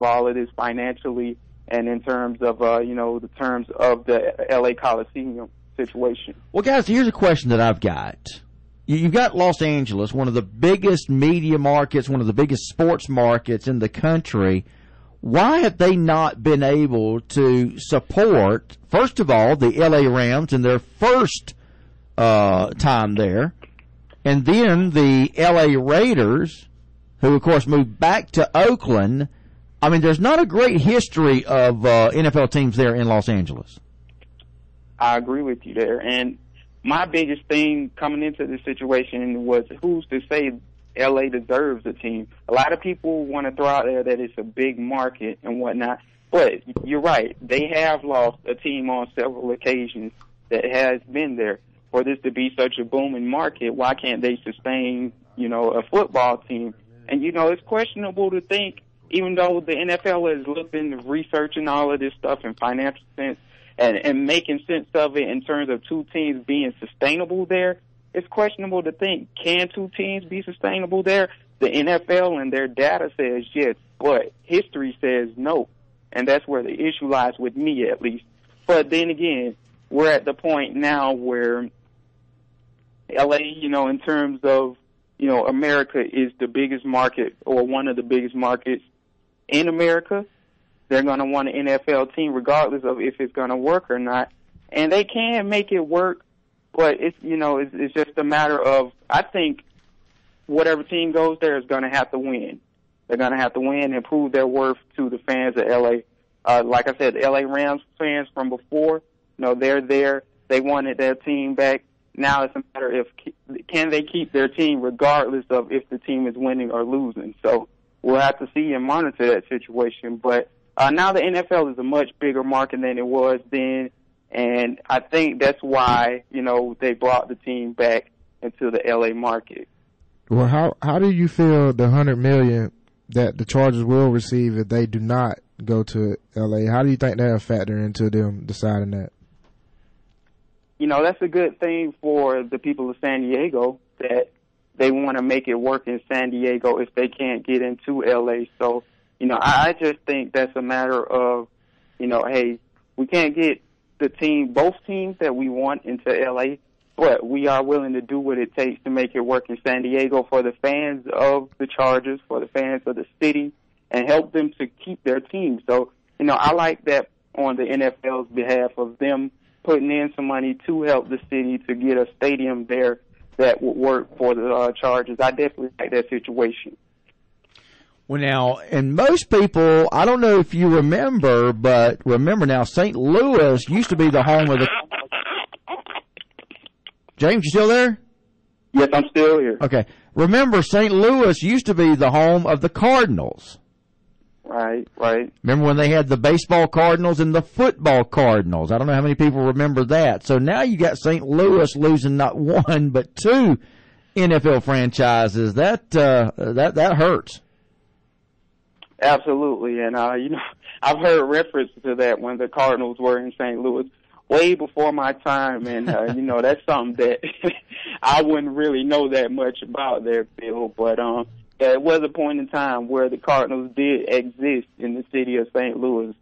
all of this financially and in terms of uh, you know the terms of the LA Coliseum situation. Well, guys, here's a question that I've got. You've got Los Angeles, one of the biggest media markets, one of the biggest sports markets in the country. Why have they not been able to support, first of all, the LA Rams in their first uh, time there, and then the LA Raiders, who of course moved back to Oakland? I mean, there's not a great history of uh, NFL teams there in Los Angeles. I agree with you there. And my biggest thing coming into this situation was who's to say LA deserves a team. A lot of people want to throw out there that it's a big market and whatnot, but you're right. They have lost a team on several occasions that has been there. For this to be such a booming market, why can't they sustain, you know, a football team? And you know, it's questionable to think, even though the NFL has looked into researching all of this stuff in financial sense, and, and making sense of it in terms of two teams being sustainable there, it's questionable to think can two teams be sustainable there? The NFL and their data says yes, but history says no. And that's where the issue lies with me at least. But then again, we're at the point now where LA, you know, in terms of, you know, America is the biggest market or one of the biggest markets in America. They're going to want an NFL team regardless of if it's going to work or not. And they can make it work, but it's, you know, it's, it's just a matter of, I think whatever team goes there is going to have to win. They're going to have to win and prove their worth to the fans of LA. Uh, like I said, LA Rams fans from before, you know, they're there. They wanted their team back. Now it's a matter if can they keep their team regardless of if the team is winning or losing. So we'll have to see and monitor that situation. But uh, now the NFL is a much bigger market than it was then, and I think that's why you know they brought the team back into the LA market. Well, how how do you feel the hundred million that the Chargers will receive if they do not go to LA? How do you think that'll factor into them deciding that? You know, that's a good thing for the people of San Diego that they want to make it work in San Diego if they can't get into LA. So you know, I, I just think that's a matter of, you know, hey, we can't get the team, both teams that we want into LA, but we are willing to do what it takes to make it work in San Diego for the fans of the Chargers, for the fans of the city, and help them to keep their team. So, you know, I like that on the NFL's behalf of them putting in some money to help the city to get a stadium there that would work for the uh, Chargers. I definitely like that situation. Well, now, and most people, I don't know if you remember, but remember now, St. Louis used to be the home of the. James, you still there? Yes, I'm still here. Okay. Remember, St. Louis used to be the home of the Cardinals. Right, right. Remember when they had the baseball Cardinals and the football Cardinals? I don't know how many people remember that. So now you got St. Louis losing not one but two NFL franchises. That uh, that that hurts. Absolutely, and uh, you know, I've heard reference to that when the Cardinals were in St. Louis way before my time, and uh, you know that's something that I wouldn't really know that much about there, Phil. But um, there was a point in time where the Cardinals did exist in the city of St. Louis.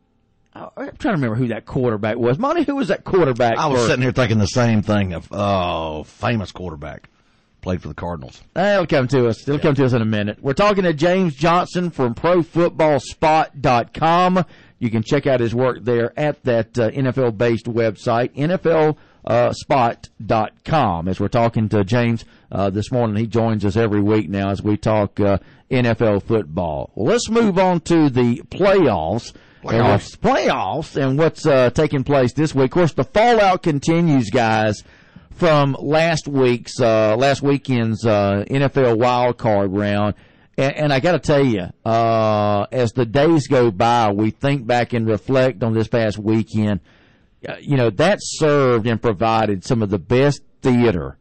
Oh, I'm trying to remember who that quarterback was. Monty, who was that quarterback? I was for? sitting here thinking the same thing of oh, famous quarterback played for the Cardinals. It'll come to us. It'll yeah. come to us in a minute. We're talking to James Johnson from ProFootballSpot.com. You can check out his work there at that uh, NFL-based website, NFLSpot.com. As we're talking to James uh, this morning, he joins us every week now as we talk uh, NFL football. Well, let's move on to the playoffs. Playoffs. And playoffs and what's uh, taking place this week. Of course, the fallout continues, guys from last week's uh, last weekend's uh, NFL wild card round. And, and I got to tell you, uh, as the days go by, we think back and reflect on this past weekend. Uh, you know that served and provided some of the best theater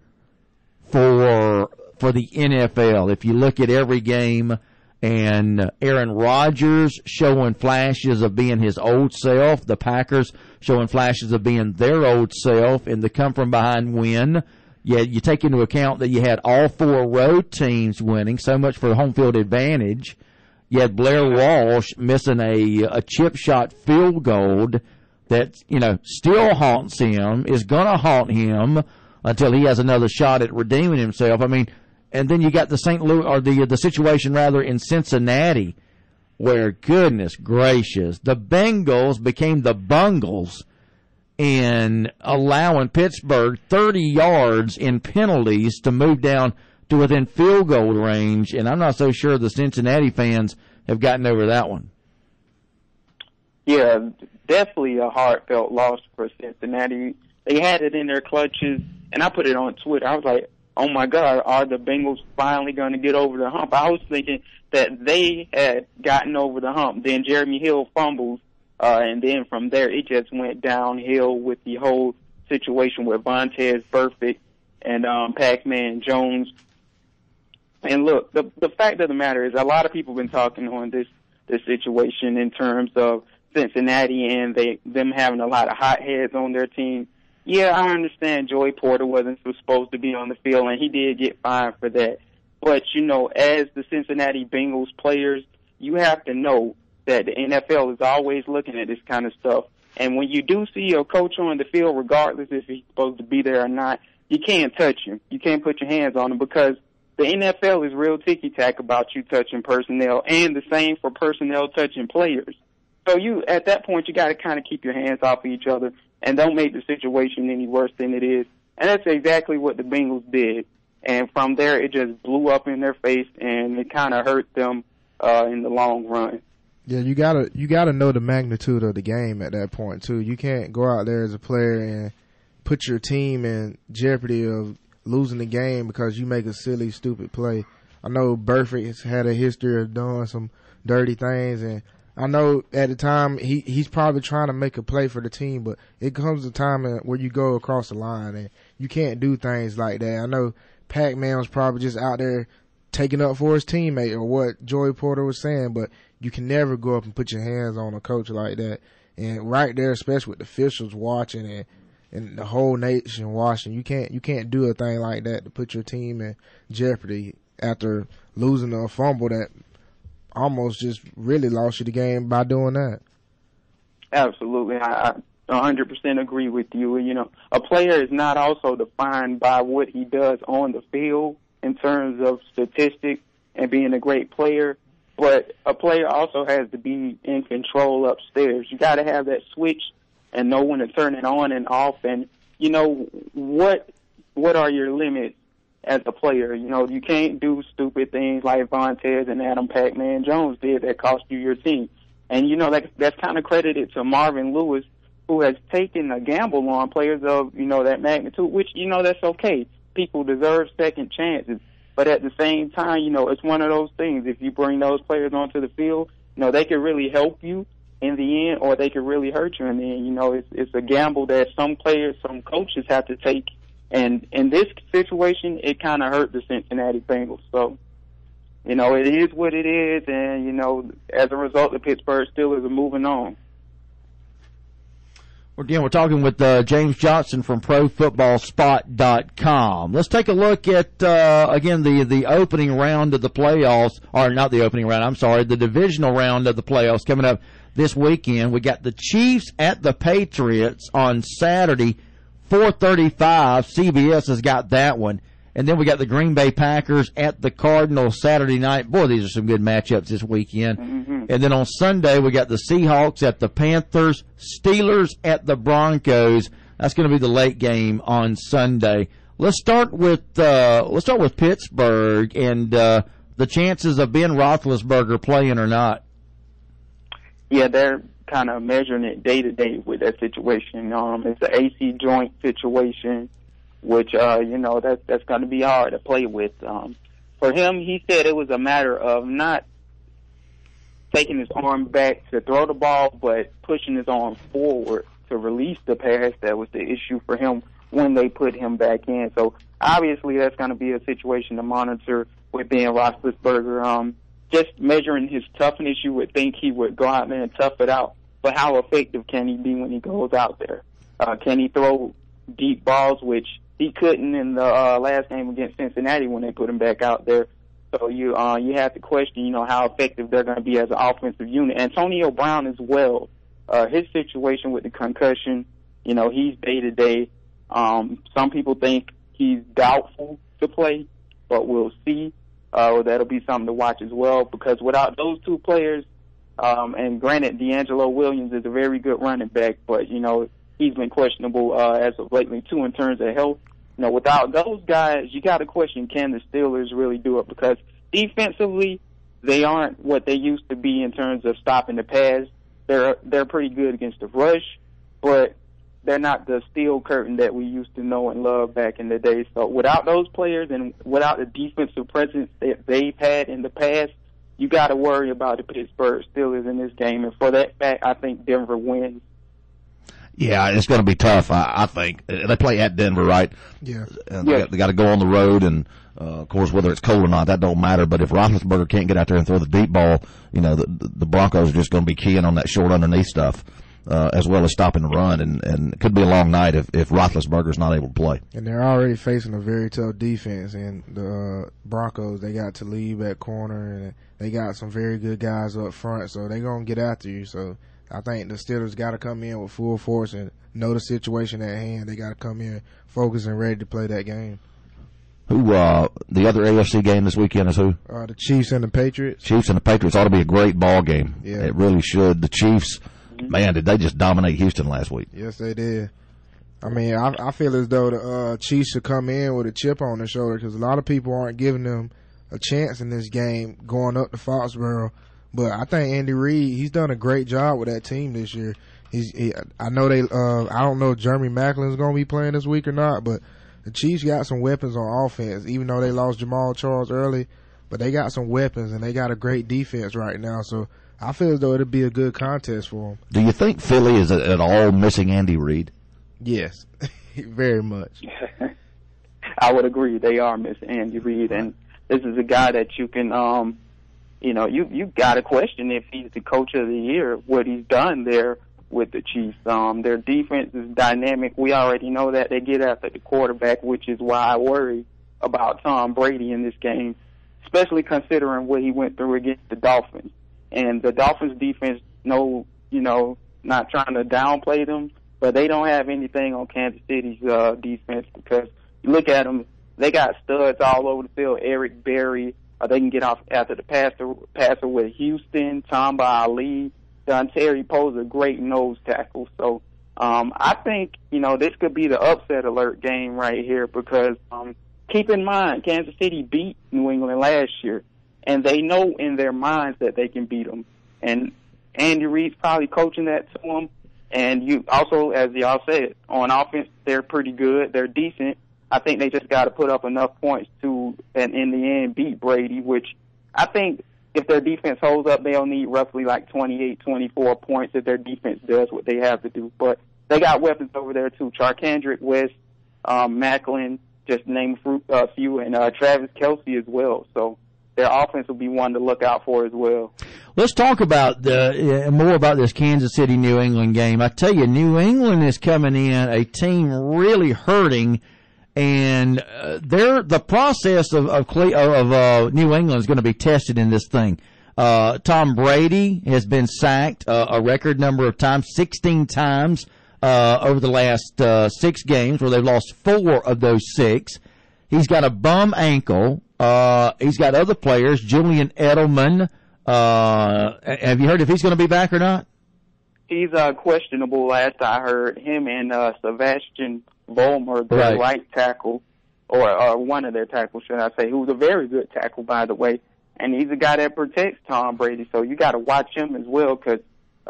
for for the NFL. If you look at every game and Aaron Rodgers showing flashes of being his old self, the Packers showing flashes of being their old self, and the come from behind win. Yeah, you take into account that you had all four road teams winning, so much for home field advantage. You had Blair Walsh missing a a chip shot field goal that you know still haunts him, is gonna haunt him until he has another shot at redeeming himself. I mean, and then you got the St. Louis or the the situation rather in Cincinnati, where goodness gracious, the Bengals became the Bungles in allowing Pittsburgh 30 yards in penalties to move down to within field goal range, and I'm not so sure the Cincinnati fans have gotten over that one. Yeah, definitely a heartfelt loss for Cincinnati. They had it in their clutches, and I put it on Twitter. I was like, "Oh my God, are the Bengals finally going to get over the hump?" I was thinking that they had gotten over the hump. Then Jeremy Hill fumbles, uh, and then from there it just went downhill with the whole situation with Vontaze Burfict and um, Pac-Man Jones and look, the the fact of the matter is, a lot of people have been talking on this this situation in terms of Cincinnati and they them having a lot of hotheads on their team. Yeah, I understand Joey Porter wasn't supposed to be on the field, and he did get fined for that. But you know, as the Cincinnati Bengals players, you have to know that the NFL is always looking at this kind of stuff. And when you do see a coach on the field, regardless if he's supposed to be there or not, you can't touch him. You can't put your hands on him because the NFL is real ticky tack about you touching personnel, and the same for personnel touching players. So you, at that point, you got to kind of keep your hands off of each other and don't make the situation any worse than it is. And that's exactly what the Bengals did. And from there, it just blew up in their face, and it kind of hurt them uh, in the long run. Yeah, you gotta you gotta know the magnitude of the game at that point too. You can't go out there as a player and put your team in jeopardy of losing the game because you make a silly, stupid play. I know Burfict has had a history of doing some dirty things, and I know at the time he he's probably trying to make a play for the team, but it comes a time where you go across the line and you can't do things like that. I know Pac-Man was probably just out there taking up for his teammate or what Joey Porter was saying, but you can never go up and put your hands on a coach like that. And right there, especially with the officials watching and and the whole nation watching. You can't you can't do a thing like that to put your team in jeopardy after losing a fumble that almost just really lost you the game by doing that. Absolutely, I, I 100% agree with you. You know, a player is not also defined by what he does on the field in terms of statistics and being a great player, but a player also has to be in control upstairs. You got to have that switch and know when to turn it on and off and you know what what are your limits as a player. You know, you can't do stupid things like Vontaze and Adam Pac-Man Jones did that cost you your team. And you know that that's kind of credited to Marvin Lewis, who has taken a gamble on players of you know that magnitude. Which you know that's okay. People deserve second chances, but at the same time, you know it's one of those things. If you bring those players onto the field, you know they can really help you, in the end, or they could really hurt you in the end. You know, it's it's a gamble that some players, some coaches have to take. And in this situation, it kind of hurt the Cincinnati Bengals. So, you know, it is what it is, and you know, as a result, the Pittsburgh Steelers are moving on. Well again, we're talking with uh, James Johnson from ProFootballSpot.com. Let's take a look at uh, again the the opening round of the playoffs, or not the opening round. I'm sorry, the divisional round of the playoffs coming up this weekend. We got the Chiefs at the Patriots on Saturday, 435. CBS has got that one. And then we got the Green Bay Packers at the Cardinals Saturday night. Boy, these are some good matchups this weekend. Mm-hmm. And then on Sunday, we got the Seahawks at the Panthers, Steelers at the Broncos. That's going to be the late game on Sunday. Let's start with uh, let's start with Pittsburgh and uh, the chances of Ben Roethlisberger playing or not yeah, they're kind of measuring it day to day with that situation. Um, it's an AC joint situation, which uh, you know that's that's going to be hard to play with. Um, for him, he said it was a matter of not taking his arm back to throw the ball, but pushing his arm forward to release the pass. That was the issue for him when they put him back in. So obviously, that's going to be a situation to monitor with Ben Roethlisberger. Um, just measuring his toughness, you would think he would go out there and tough it out. But how effective can he be when he goes out there? Uh, can he throw deep balls, which he couldn't in the uh, last game against Cincinnati when they put him back out there? So you uh, you have to question, you know, how effective they're going to be as an offensive unit. Antonio Brown as well. Uh, his situation with the concussion, you know, he's day to day. Some people think he's doubtful to play, but we'll see. Uh, that'll be something to watch as well because without those two players, um, and granted, DeAngelo Williams is a very good running back, but you know he's been questionable uh, as of lately too in terms of health. You know, without those guys, you got to question can the Steelers really do it because defensively they aren't what they used to be in terms of stopping the pass. They're they're pretty good against the rush, but they're not the steel curtain that we used to know and love back in the day. So without those players and without the defensive presence that they've had in the past, you got to worry about the Pittsburgh Steelers in this game. And for that fact, I think Denver wins. Yeah, it's going to be tough. I, I think they play at Denver, right? Yeah. And they, got, they got to go on the road, and uh, of course, whether it's cold or not, that don't matter. But if Roethlisberger can't get out there and throw the deep ball, you know, the, the Broncos are just going to be keying on that short underneath stuff. Uh, as well as stopping the run, and, and it could be a long night if, if Roethlisberger's not able to play. And they're already facing a very tough defense, and the uh, Broncos they got to leave at corner, and they got some very good guys up front, so they're gonna get after you. So I think the Steelers got to come in with full force and know the situation at hand. They got to come in focused and ready to play that game. Who uh the other AFC game this weekend is who? Uh, the Chiefs and the Patriots. Chiefs and the Patriots ought to be a great ball game. Yeah. It really should. The Chiefs, man, did they just dominate Houston last week? Yes, they did. I mean, I, I feel as though the uh, Chiefs should come in with a chip on their shoulder because a lot of people aren't giving them a chance in this game going up to Foxborough. But I think Andy Reid, he's done a great job with that team this year. He's, he, I know they, uh, I don't know if Jeremy Maclin's going to be playing this week or not, but the Chiefs got some weapons on offense, even though they lost Jamaal Charles early, but they got some weapons and they got a great defense right now. So I feel as though it'd be a good contest for them. Do you think Philly is at all missing Andy Reid? Yes, very much. I would agree. They are missing Andy Reid, and this is a guy that you can, um, you know, you you got to question if he's the coach of the year. What he's done there with the Chiefs. Um, their defense is dynamic. We already know that they get after the quarterback, which is why I worry about Tom Brady in this game, especially considering what he went through against the Dolphins. And the Dolphins defense, no, you know, not trying to downplay them, but they don't have anything on Kansas City's uh, defense because you look at them, they got studs all over the field. Eric Berry, uh, they can get off after the passer, passer with Houston, Tamba Hali, Don Terry Poe's a great nose tackle. So um, I think you know this could be the upset alert game right here because um, keep in mind Kansas City beat New England last year, and they know in their minds that they can beat them. And Andy Reid's probably coaching that to them. And you also, as y'all said, on offense they're pretty good. They're decent. I think they just got to put up enough points to, and in the end, beat Brady, which I think if their defense holds up, they'll need roughly like 28, 24 points if their defense does what they have to do. But they got weapons over there too. Charcandrick West, um, Maclin, just name a few, and uh, Travis Kelce as well. So their offense will be one to look out for as well. Let's talk about the uh, more about this Kansas City New England game. I tell you, New England is coming in a team really hurting and uh, they're the process of of, of uh, New England is going to be tested in this thing. Uh, Tom Brady has been sacked uh, a record number of times, 16 times uh, over the last uh, six games, where they've lost four of those six. He's got a bum ankle. He's got other players, Julian Edelman. Uh, have you heard if he's going to be back or not? He's uh, questionable. Last I heard, him and uh, Sebastian Vollmer, the right. right tackle, or, or one of their tackles, should I say, who's a very good tackle, by the way. And he's a guy that protects Tom Brady, so you got to watch him as well, because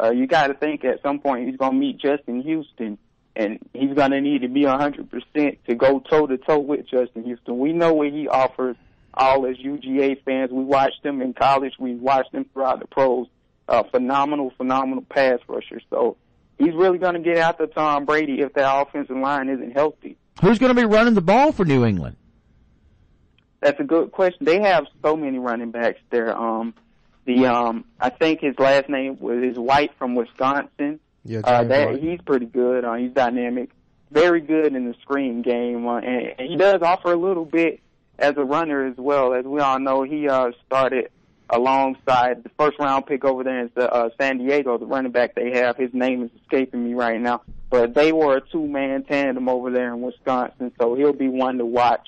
uh, you got to think at some point he's going to meet Justin Houston, and he's going to need to be 100% to go toe to toe with Justin Houston. We know what he offers. All as UGA fans, we watched him in college. We watched him throughout the pros. Uh, phenomenal, phenomenal pass rusher. So he's really going to get after Tom Brady if that offensive line isn't healthy. Who's going to be running the ball for New England? That's a good question. They have so many running backs there. Um, the um, I think his last name was is White from Wisconsin. Yeah, uh, that he's pretty good. Uh, he's dynamic, very good in the screen game, uh, and, and he does offer a little bit as a runner as well. As we all know, he uh, started alongside the first round pick over there the uh, San Diego, the running back they have. His name is escaping me right now, but they were a two man tandem over there in Wisconsin, so he'll be one to watch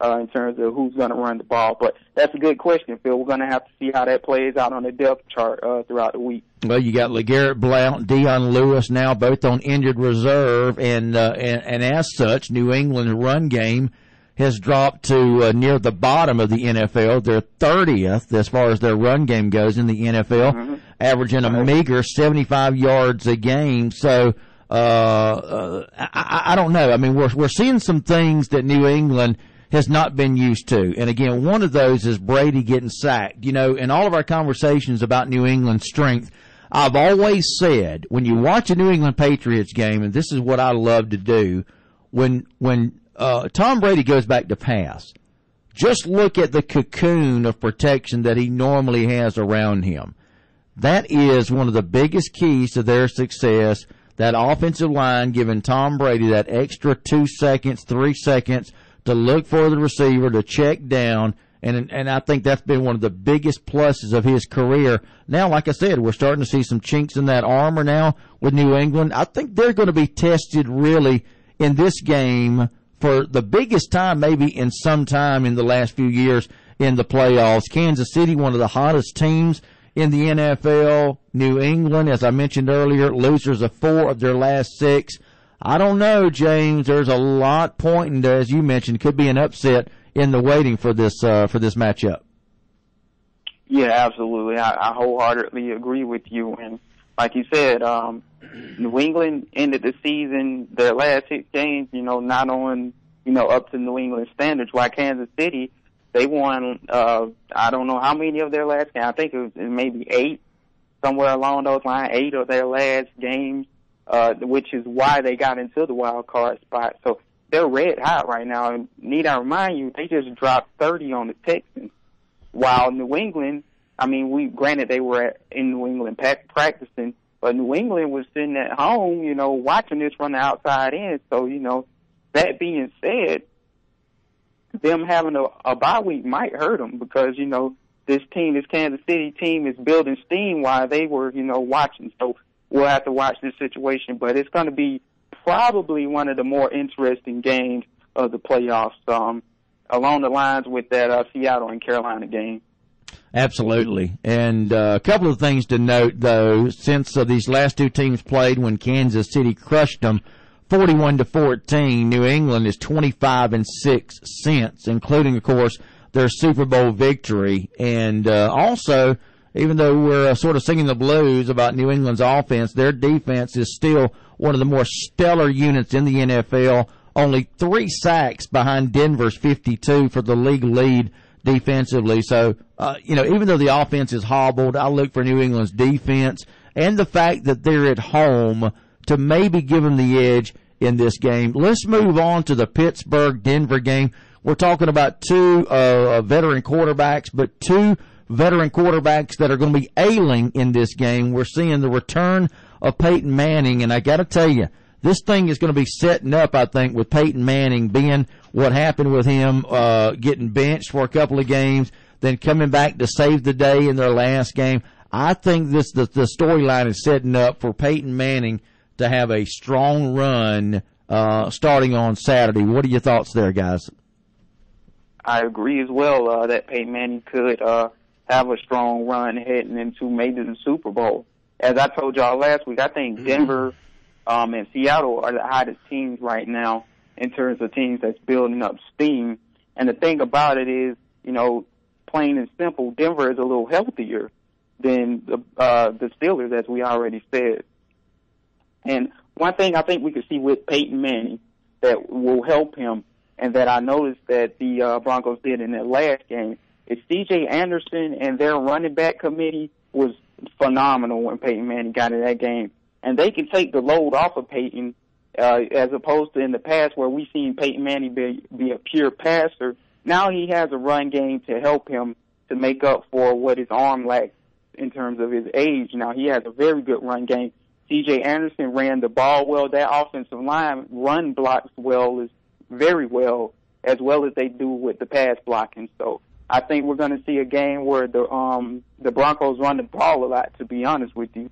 uh, in terms of who's going to run the ball. But that's a good question, Phil. We're going to have to see how that plays out on the depth chart uh, throughout the week. Well, you got LeGarrette Blount, Dion Lewis now both on injured reserve, and uh, and, and as such, New England's run game has dropped to uh, near the bottom of the NFL. They're 30th as far as their run game goes in the NFL, mm-hmm. averaging a meager 75 yards a game. So. Uh, uh, I, I don't know. I mean, we're we're seeing some things that New England has not been used to. And again, one of those is Brady getting sacked. You know, in all of our conversations about New England's strength, I've always said when you watch a New England Patriots game, and this is what I love to do, when when uh, Tom Brady goes back to pass, just look at the cocoon of protection that he normally has around him. That is one of the biggest keys to their success. That offensive line giving Tom Brady that extra two seconds, three seconds to look for the receiver, to check down, and and I think that's been one of the biggest pluses of his career. Now, like I said, we're starting to see some chinks in that armor now with New England. I think they're going to be tested really in this game for the biggest time, maybe in some time in the last few years in the playoffs. Kansas City, one of the hottest teams in the NFL. New England, as I mentioned earlier, losers of four of their last six. I don't know, James. There's a lot pointing to, as you mentioned, could be an upset in the waiting for this uh, for this matchup. Yeah, absolutely. I, I wholeheartedly agree with you. And like you said, um, New England ended the season their last six games, you know, not on you know up to New England standards. While Kansas City, they won. uh I don't know how many of their last games. I think it was maybe eight, somewhere along those lines. Eight of their last games uh, which is why they got into the wild card spot. So they're red hot right now. And need I remind you, they just dropped 30 on the Texans. While New England, I mean, we granted they were at, in New England practicing, but New England was sitting at home, you know, watching this from the outside in. So you know, that being said, them having a, a bye week might hurt them because you know this team, this Kansas City team, is building steam while they were, you know, watching. So we'll have to watch this situation. But it's going to be probably one of the more interesting games of the playoffs, um, along the lines with that uh, Seattle and Carolina game. Absolutely. And uh, a couple of things to note, though, since uh, these last two teams played when Kansas City crushed them 41 to 14, New England is 25 and 6 since, including, of course, their Super Bowl victory. And uh, also, even though we're uh, sort of singing the blues about New England's offense, their defense is still one of the more stellar units in the NFL. Only three sacks behind Denver's 52 for the league lead defensively. So, uh, you know, even though the offense is hobbled, I look for New England's defense and the fact that they're at home to maybe give them the edge in this game. Let's move on to the Pittsburgh Denver game. We're talking about two uh, veteran quarterbacks, but two veteran quarterbacks that are going to be ailing in this game. We're seeing the return of Peyton Manning, and I got to tell you, this thing is going to be setting up, I think, with Peyton Manning being what happened with him uh, getting benched for a couple of games, then coming back to save the day in their last game. I think this the, the storyline is setting up for Peyton Manning to have a strong run uh, starting on Saturday. What are your thoughts there, guys? I agree as well uh, that Peyton Manning could uh, have a strong run heading into maybe the Super Bowl. As I told y'all last week, I think mm-hmm. Um, and Seattle are the hottest teams right now in terms of teams that's building up steam. And the thing about it is, you know, plain and simple, Denver is a little healthier than the uh, the Steelers, as we already said. And one thing I think we could see with Peyton Manning that will help him, and that I noticed that the uh, Broncos did in their last game, is C.J. Anderson and their running back committee was phenomenal when Peyton Manning got in that game, and they can take the load off of Peyton, uh, as opposed to in the past where we've seen Peyton Manning be, be a pure passer. Now he has a run game to help him to make up for what his arm lacks in terms of his age. Now he has a very good run game. C.J. Anderson ran the ball well. That offensive line run blocks well is very well as well as they do with the pass blocking. So I think we're going to see a game where the um the Broncos run the ball a lot. To be honest with you.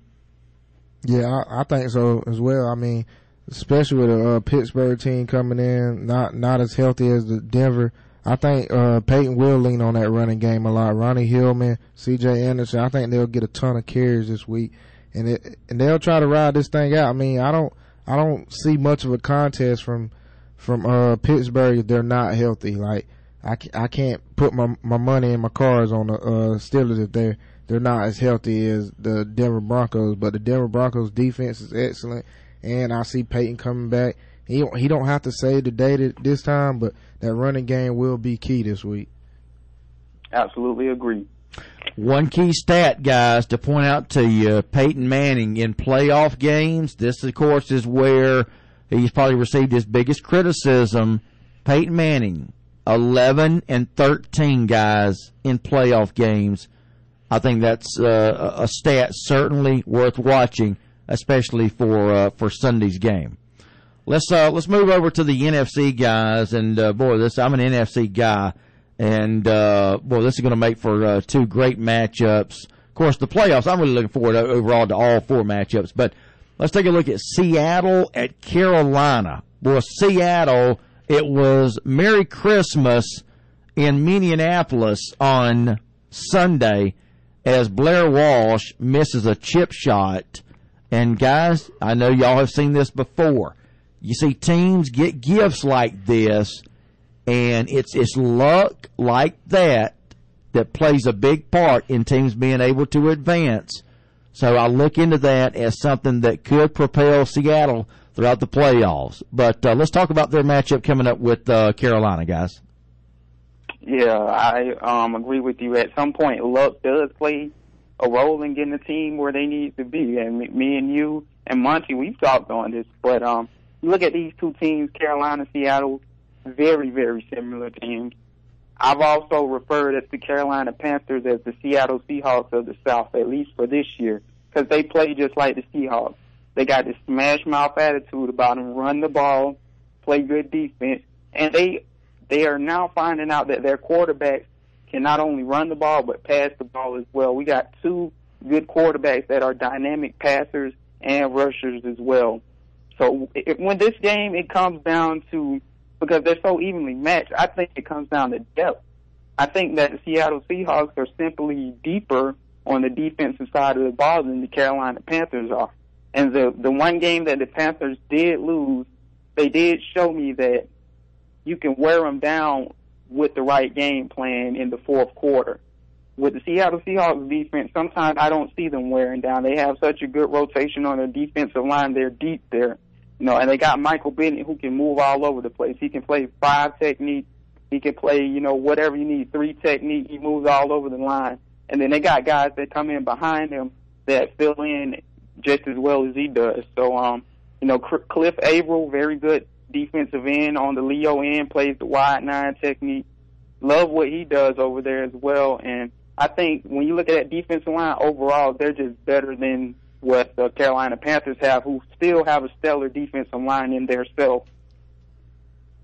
Yeah, I, I think so as well. I mean, especially with a uh, Pittsburgh team coming in, not not as healthy as the Denver. I think uh, Peyton will lean on that running game a lot. Ronnie Hillman, C.J. Anderson. I think they'll get a ton of carries this week, and it, and they'll try to ride this thing out. I mean, I don't I don't see much of a contest from from uh, Pittsburgh if they're not healthy. Like I, I can't put my my money in my cards on the uh, Steelers if they're they're not as healthy as the Denver Broncos. But the Denver Broncos defense is excellent, and I see Peyton coming back. He he don't have to save the day this time, but that running game will be key this week. Absolutely agree. One key stat, guys, to point out to you: Peyton Manning in playoff games. This, of course, is where he's probably received his biggest criticism. Peyton Manning, 11 and 13 guys in playoff games. I think that's uh, a stat certainly worth watching, especially for uh, for Sunday's game. Let's uh, let's move over to the NFC guys, and uh, boy, this I'm an NFC guy, and uh, boy, this is going to make for uh, two great matchups. Of course, the playoffs. I'm really looking forward overall to all four matchups, but let's take a look at Seattle at Carolina. Boy, Seattle it was Merry Christmas in Minneapolis on Sunday as Blair Walsh misses a chip shot. And guys, I know y'all have seen this before. You see teams get gifts like this, and it's it's luck like that that plays a big part in teams being able to advance. So I look into that as something that could propel Seattle throughout the playoffs. But uh, let's talk about their matchup coming up with uh, Carolina, guys. Yeah, I um, agree with you. At some point, luck does play a role in getting the team where they need to be. And me and you and Monty, we've talked on this. But um, look at these two teams, Carolina, Seattle, very, very similar teams. I've also referred to the Carolina Panthers as the Seattle Seahawks of the South, at least for this year, because they play just like the Seahawks. They got this smash mouth attitude about them, run the ball, play good defense, and they they are now finding out that their quarterbacks can not only run the ball but pass the ball as well. We got two good quarterbacks that are dynamic passers and rushers as well. So it, when this game it comes down to because they're so evenly matched, I think it comes down to depth. I think that the Seattle Seahawks are simply deeper on the defensive side of the ball than the Carolina Panthers are. And the the one game that the Panthers did lose, they did show me that you can wear them down with the right game plan in the fourth quarter. With the Seattle Seahawks defense, sometimes I don't see them wearing down. They have such a good rotation on their defensive line. They're deep there. You know, and they got Michael Bennett who can move all over the place. He can play five technique. He can play, you know, whatever you need, three technique. He moves all over the line. And then they got guys that come in behind him that fill in just as well as he does. So, um, you know, Cliff Avril, very good defensive end on the Leo end, plays the wide nine technique. Love what he does over there as well. And I think when you look at that defensive line overall, they're just better than what the Carolina Panthers have, who still have a stellar defensive line in their self.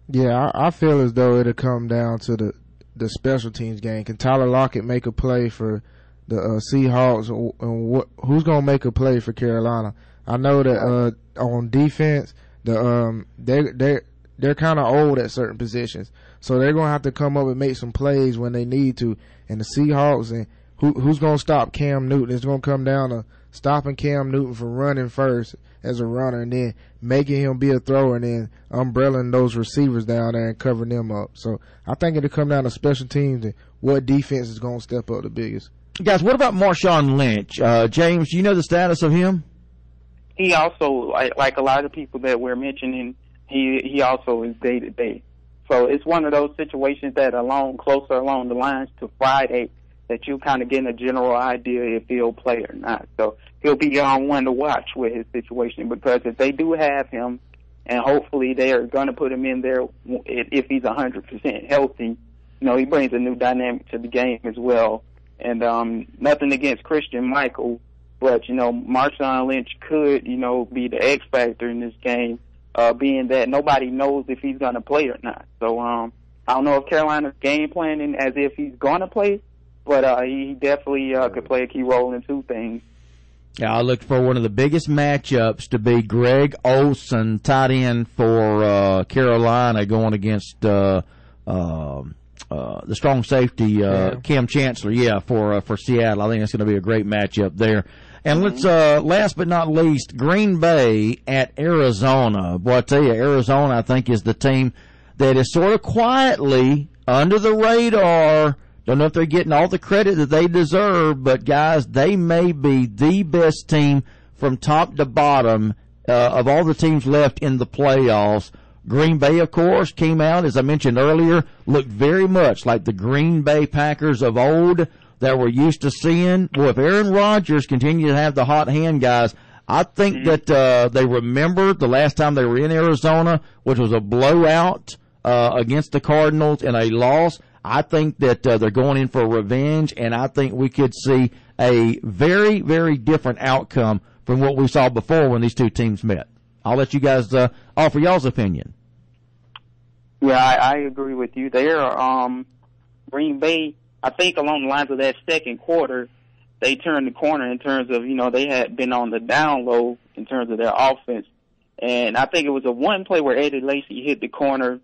Yeah, I, I feel as though it'll come down to the the special teams game. Can Tyler Lockett make a play for the uh, Seahawks, and what, who's going to make a play for Carolina? I know that uh, on defense, the um, they they they're kind of old at certain positions, so they're going to have to come up and make some plays when they need to. And the Seahawks and who who's going to stop Cam Newton? It's going to come down to stopping Cam Newton from running first as a runner, and then making him be a thrower, and then umbrelling those receivers down there and covering them up. So I think it'll come down to special teams and what defense is going to step up the biggest. Guys, what about Marshawn Lynch? Uh, James, do you know the status of him? He also, like, like a lot of people that we're mentioning, he he also is day to day. So it's one of those situations that along closer along the lines to Friday that you kind of get a general idea if he'll play or not. So he'll be on one to watch with his situation because if they do have him, and hopefully they are going to put him in there if he's 100% healthy, you know, he brings a new dynamic to the game as well. And um, nothing against Christine Michael, but you know, Marshawn Lynch could, you know, be the X factor in this game, uh, being that nobody knows if he's going to play or not. So um, I don't know if Carolina's game planning as if he's going to play, but uh, he definitely uh, could play a key role in two things. Yeah, I look for one of the biggest matchups to be Greg Olsen, tight end for uh, Carolina, going against uh, uh, uh, the strong safety uh, Kam Chancellor. Yeah, for uh, for Seattle, I think it's going to be a great matchup there. And let's uh, last but not least, Green Bay at Arizona. Boy, I tell you, Arizona, I think is the team that is sort of quietly under the radar don't know if they're getting all the credit that they deserve, but guys, they may be the best team from top to bottom uh, of all the teams left in the playoffs. Green Bay, of course, came out, as I mentioned earlier, looked very much like the Green Bay Packers of old that we're used to seeing. Well, if Aaron Rodgers continues to have the hot hand, guys, I think mm-hmm. that uh, they remember the last time they were in Arizona, which was a blowout uh, against the Cardinals and a loss. I think that uh, they're going in for revenge, and I think we could see a very, very different outcome from what we saw before when these two teams met. I'll let you guys uh, offer y'all's opinion. Yeah, I, I agree with you there. Um, Green Bay, I think along the lines of that second quarter, they turned the corner in terms of, you know, they had been on the down low in terms of their offense. And I think it was a one play where Eddie Lacy hit the corner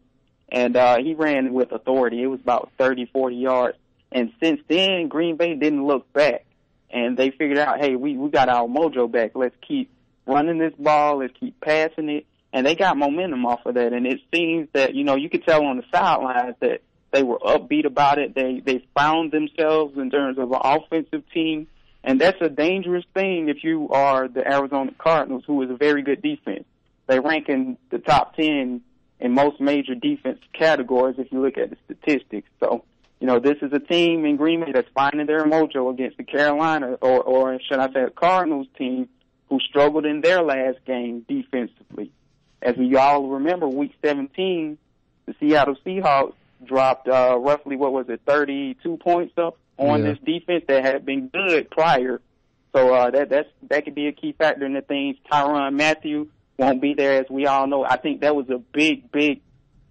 and uh, he ran with authority. It was about 30, 40 yards. And since then, Green Bay didn't look back, and they figured out, hey, we we got our mojo back. Let's keep running this ball. Let's keep passing it, and they got momentum off of that. And it seems that you know you could tell on the sidelines that they were upbeat about it. They they found themselves in terms of an offensive team, and that's a dangerous thing if you are the Arizona Cardinals, who is a very good defense. They rank in the top ten in most major defense categories if you look at the statistics. So, you know, this is a team in Green Bay that's finding their mojo against the Carolina or, or should I say a Cardinals team who struggled in their last game defensively. As we all remember, week 17, the Seattle Seahawks dropped uh, roughly, what was it, 32 points up on yeah. this defense that had been good prior. So uh, that that's that could be a key factor in the things. Tyrann Mathieu won't be there, as we all know. I think that was a big, big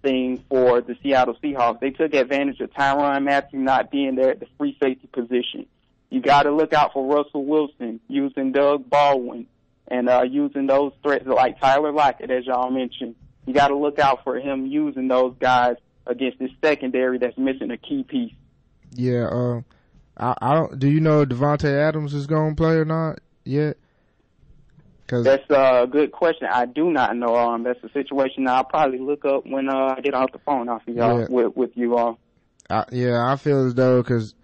thing for the Seattle Seahawks. They took advantage of Tyrann Mathieu not being there at the free safety position. You got to look out for Russell Wilson using Doug Baldwin and uh, using those threats like Tyler Lockett, as y'all mentioned. You got to look out for him using those guys against this secondary that's missing a key piece. Yeah, uh, I, I don't. Do you know Davante Adams is going to play or not yet? Cause that's a good question. I do not know. Um, that's a situation I'll probably look up when uh, I get off the phone off of y'all yeah. with with you all. Uh, yeah, I feel as though because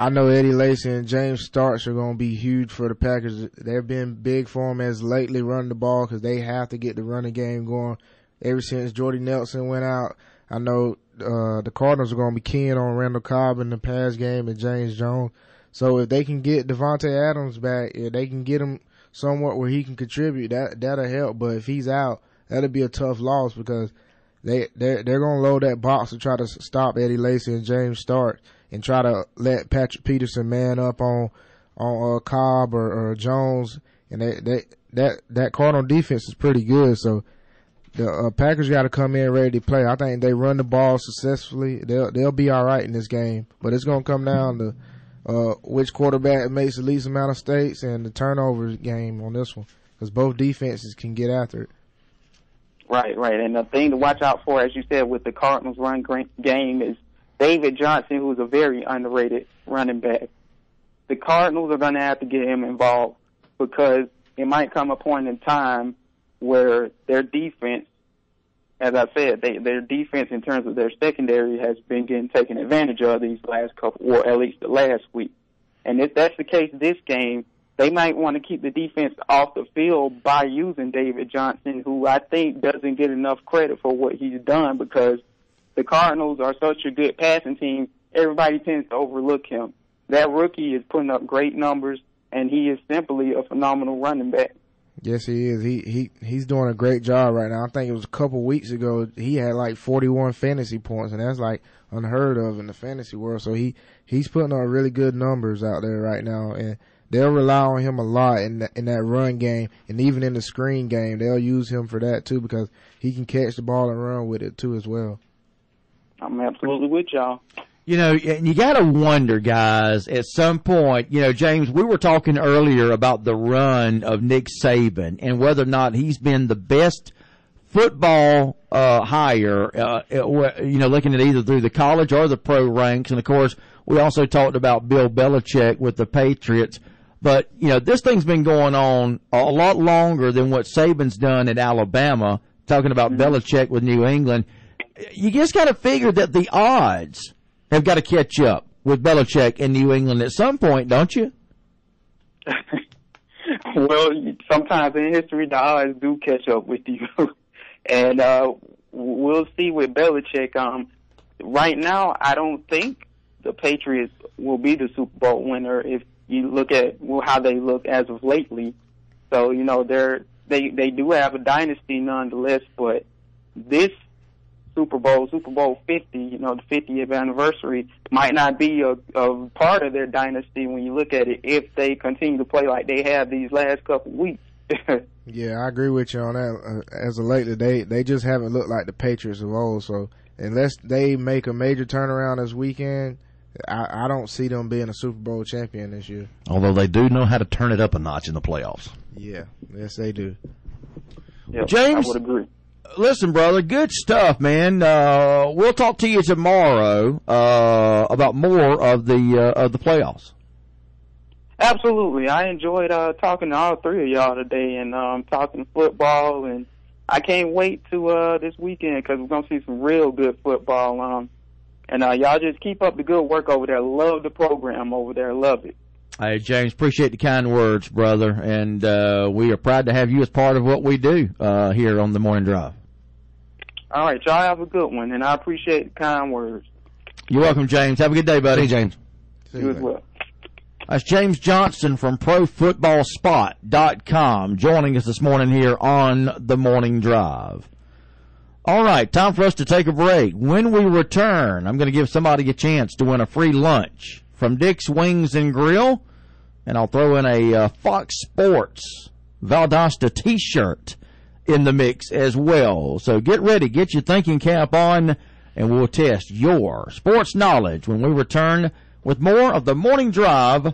I know Eddie Lacy and James Starks are going to be huge for the Packers. They've been big for them as lately running the ball because they have to get the running game going. Ever since Jordy Nelson went out, I know uh, the Cardinals are going to be keying on Randall Cobb in the pass game and James Jones. So if they can get Davante Adams back, if they can get him somewhat where he can contribute, that that'll help. But if he's out, that'll be a tough loss because they they're, they're gonna load that box to try to stop Eddie Lacy and James Stark and try to let Patrick Peterson man up on on uh, Cobb or, or Jones. And they, they that that Cardinal defense is pretty good. So the uh, Packers got to come in ready to play. I think they run the ball successfully. They'll they'll be all right in this game. But it's gonna come down to uh, which quarterback makes the least amount of mistakes and the turnover game on this one because both defenses can get after it. Right, right. And the thing to watch out for, as you said, with the Cardinals run game is David Johnson, who's a very underrated running back. The Cardinals are going to have to get him involved because it might come a point in time where their defense as I said, they, their defense in terms of their secondary has been getting taken advantage of these last couple, or at least the last week. And if that's the case this game, they might want to keep the defense off the field by using David Johnson, who I think doesn't get enough credit for what he's done because the Cardinals are such a good passing team. Everybody tends to overlook him. That rookie is putting up great numbers, and he is simply a phenomenal running back. Yes, he is. He he he's doing a great job right now. I think it was a couple weeks ago he had like 41 fantasy points, and that's like unheard of in the fantasy world. So he he's putting up really good numbers out there right now, and they'll rely on him a lot in that, in that run game, and even in the screen game, they'll use him for that too because he can catch the ball and run with it too as well. I'm absolutely with y'all. You know, and you got to wonder, guys, at some point, you know, James, we were talking earlier about the run of Nick Saban and whether or not he's been the best football uh, hire, uh, you know, looking at either through the college or the pro ranks. And of course, we also talked about Bill Belichick with the Patriots. But, you know, this thing's been going on a lot longer than what Saban's done at Alabama, talking about mm-hmm. Belichick with New England. You just got to figure that the odds have got to catch up with Belichick in New England at some point, don't you? well, sometimes in history, the odds do catch up with you, and uh, we'll see with Belichick. Um, right now, I don't think the Patriots will be the Super Bowl winner if you look at well, how they look as of lately. So you know they're they they do have a dynasty nonetheless, but this Super Bowl, Super Bowl 50, you know, the 50th anniversary might not be a, a part of their dynasty when you look at it if they continue to play like they have these last couple weeks. yeah, I agree with you on that. Uh, as of lately, they they just haven't looked like the Patriots of old. So unless they make a major turnaround this weekend, I, I don't see them being a Super Bowl champion this year. Although they do know how to turn it up a notch in the playoffs. Yeah, yes they do. Yep, James, I would agree listen, brother, good stuff, man. Uh, we'll talk to you tomorrow uh, about more of the uh, of the playoffs. Absolutely, I enjoyed uh, talking to all three of y'all today, and um, talking football, and I can't wait to uh, this weekend because we're gonna see some real good football. Um, and uh, y'all just keep up the good work over there. Love the program over there. Love it. Hey, James, appreciate the kind words, brother, and uh, we are proud to have you as part of what we do uh, here on the Morning Drive. All right, y'all have a good one, and I appreciate the kind words. You're welcome, James. Have a good day, buddy. See James. See you as well. That's James Johnson from ProFootballSpot.com joining us this morning here on the Morning Drive. All right, time for us to take a break. When we return, I'm going to give somebody a chance to win a free lunch from Dick's Wings and Grill, and I'll throw in a uh, Fox Sports Valdosta T-shirt in the mix as well. So get ready, get your thinking cap on, and we'll test your sports knowledge when we return with more of the morning drive.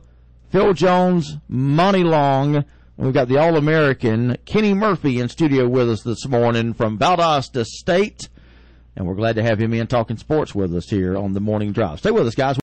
Phil Jones, Monty Long. We've got the All American Kenny Murphy in studio with us this morning from Valdosta State. And we're glad to have him in talking sports with us here on the morning drive. Stay with us, guys.